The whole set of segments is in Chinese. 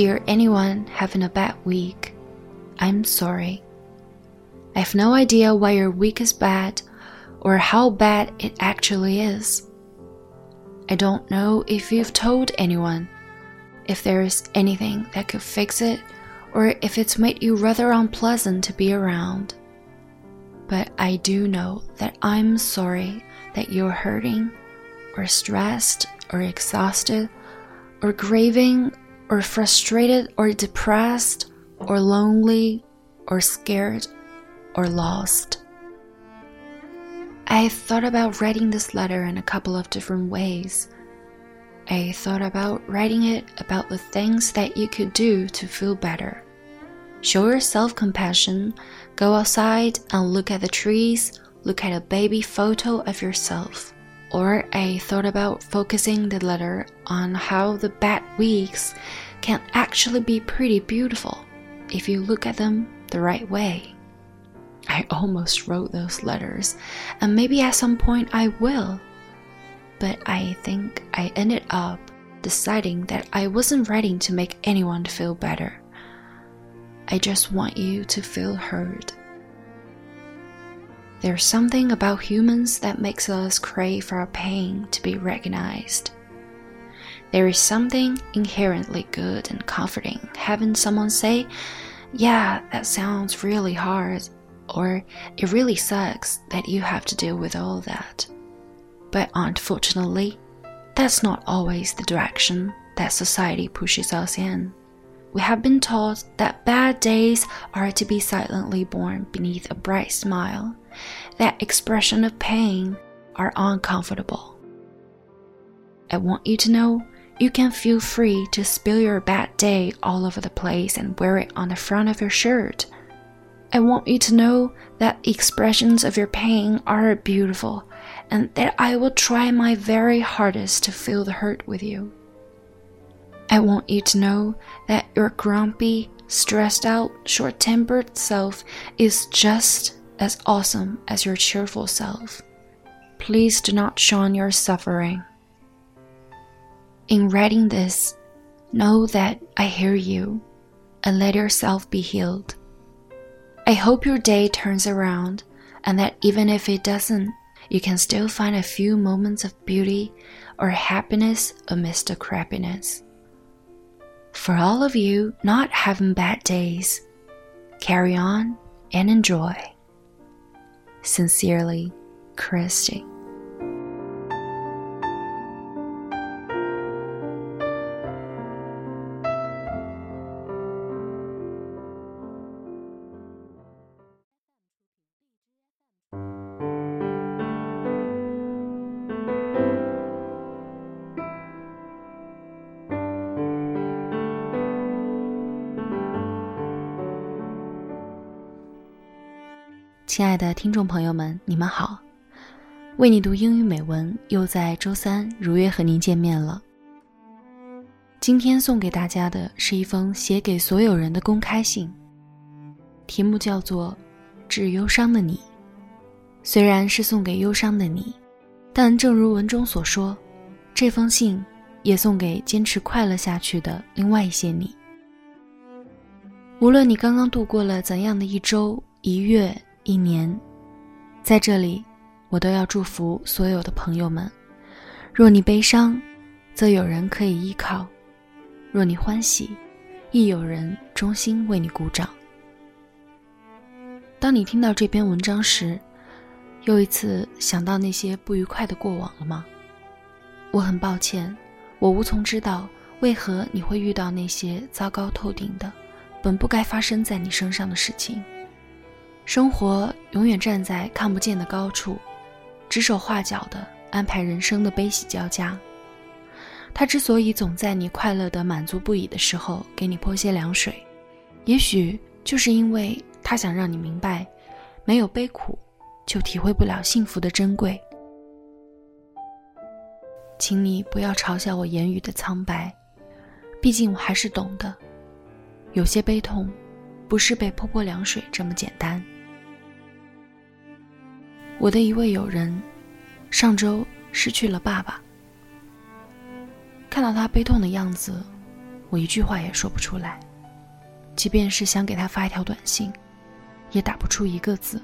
Dear anyone having a bad week, I'm sorry. I have no idea why your week is bad or how bad it actually is. I don't know if you've told anyone, if there's anything that could fix it, or if it's made you rather unpleasant to be around. But I do know that I'm sorry that you're hurting, or stressed, or exhausted, or grieving, or frustrated, or depressed, or lonely, or scared, or lost. I thought about writing this letter in a couple of different ways. I thought about writing it about the things that you could do to feel better. Show yourself compassion, go outside and look at the trees, look at a baby photo of yourself. Or I thought about focusing the letter on how the bad weeks can actually be pretty beautiful if you look at them the right way. I almost wrote those letters, and maybe at some point I will. But I think I ended up deciding that I wasn't writing to make anyone feel better. I just want you to feel heard. There's something about humans that makes us crave for our pain to be recognized. There is something inherently good and comforting having someone say, Yeah, that sounds really hard, or it really sucks that you have to deal with all that. But unfortunately, that's not always the direction that society pushes us in. We have been taught that bad days are to be silently borne beneath a bright smile, that expression of pain are uncomfortable. I want you to know you can feel free to spill your bad day all over the place and wear it on the front of your shirt. I want you to know that expressions of your pain are beautiful and that I will try my very hardest to feel the hurt with you. I want you to know that your grumpy, stressed out, short tempered self is just as awesome as your cheerful self. Please do not shun your suffering. In writing this, know that I hear you and let yourself be healed. I hope your day turns around and that even if it doesn't, you can still find a few moments of beauty or happiness amidst the crappiness. For all of you not having bad days, carry on and enjoy. Sincerely, Christy. 亲爱的听众朋友们，你们好！为你读英语美文又在周三如约和您见面了。今天送给大家的是一封写给所有人的公开信，题目叫做《致忧伤的你》。虽然是送给忧伤的你，但正如文中所说，这封信也送给坚持快乐下去的另外一些你。无论你刚刚度过了怎样的一周、一月。一年，在这里，我都要祝福所有的朋友们。若你悲伤，则有人可以依靠；若你欢喜，亦有人衷心为你鼓掌。当你听到这篇文章时，又一次想到那些不愉快的过往了吗？我很抱歉，我无从知道为何你会遇到那些糟糕透顶的、本不该发生在你身上的事情。生活永远站在看不见的高处，指手画脚地安排人生的悲喜交加。他之所以总在你快乐的满足不已的时候给你泼些凉水，也许就是因为他想让你明白，没有悲苦，就体会不了幸福的珍贵。请你不要嘲笑我言语的苍白，毕竟我还是懂的。有些悲痛，不是被泼泼凉水这么简单。我的一位友人，上周失去了爸爸。看到他悲痛的样子，我一句话也说不出来，即便是想给他发一条短信，也打不出一个字。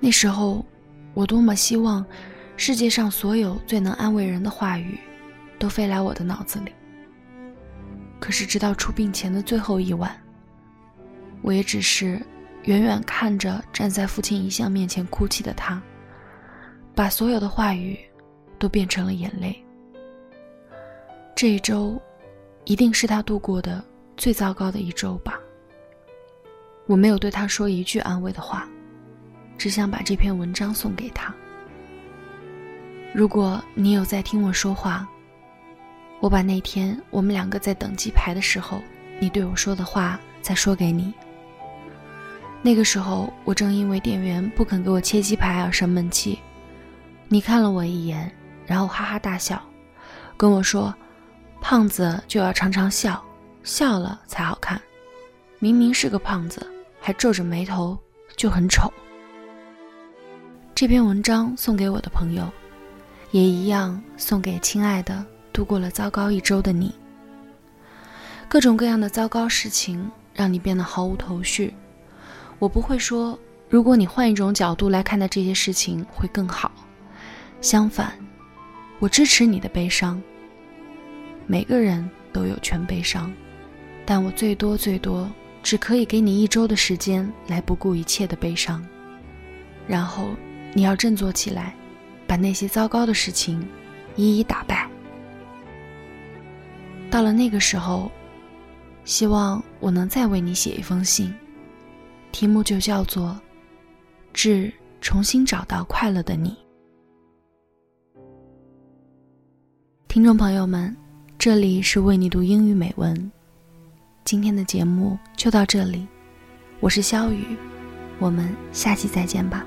那时候，我多么希望世界上所有最能安慰人的话语，都飞来我的脑子里。可是，直到出殡前的最后一晚，我也只是远远看着站在父亲遗像面前哭泣的他，把所有的话语都变成了眼泪。这一周，一定是他度过的最糟糕的一周吧。我没有对他说一句安慰的话，只想把这篇文章送给他。如果你有在听我说话，我把那天我们两个在等鸡排的时候，你对我说的话再说给你。那个时候，我正因为店员不肯给我切鸡排而生闷气。你看了我一眼，然后哈哈大笑，跟我说：“胖子就要常常笑，笑了才好看。明明是个胖子，还皱着眉头，就很丑。”这篇文章送给我的朋友，也一样送给亲爱的。度过了糟糕一周的你，各种各样的糟糕事情让你变得毫无头绪。我不会说，如果你换一种角度来看待这些事情会更好。相反，我支持你的悲伤。每个人都有权悲伤，但我最多最多只可以给你一周的时间来不顾一切的悲伤，然后你要振作起来，把那些糟糕的事情一一打败。到了那个时候，希望我能再为你写一封信，题目就叫做《致重新找到快乐的你》。听众朋友们，这里是为你读英语美文，今天的节目就到这里，我是肖雨，我们下期再见吧。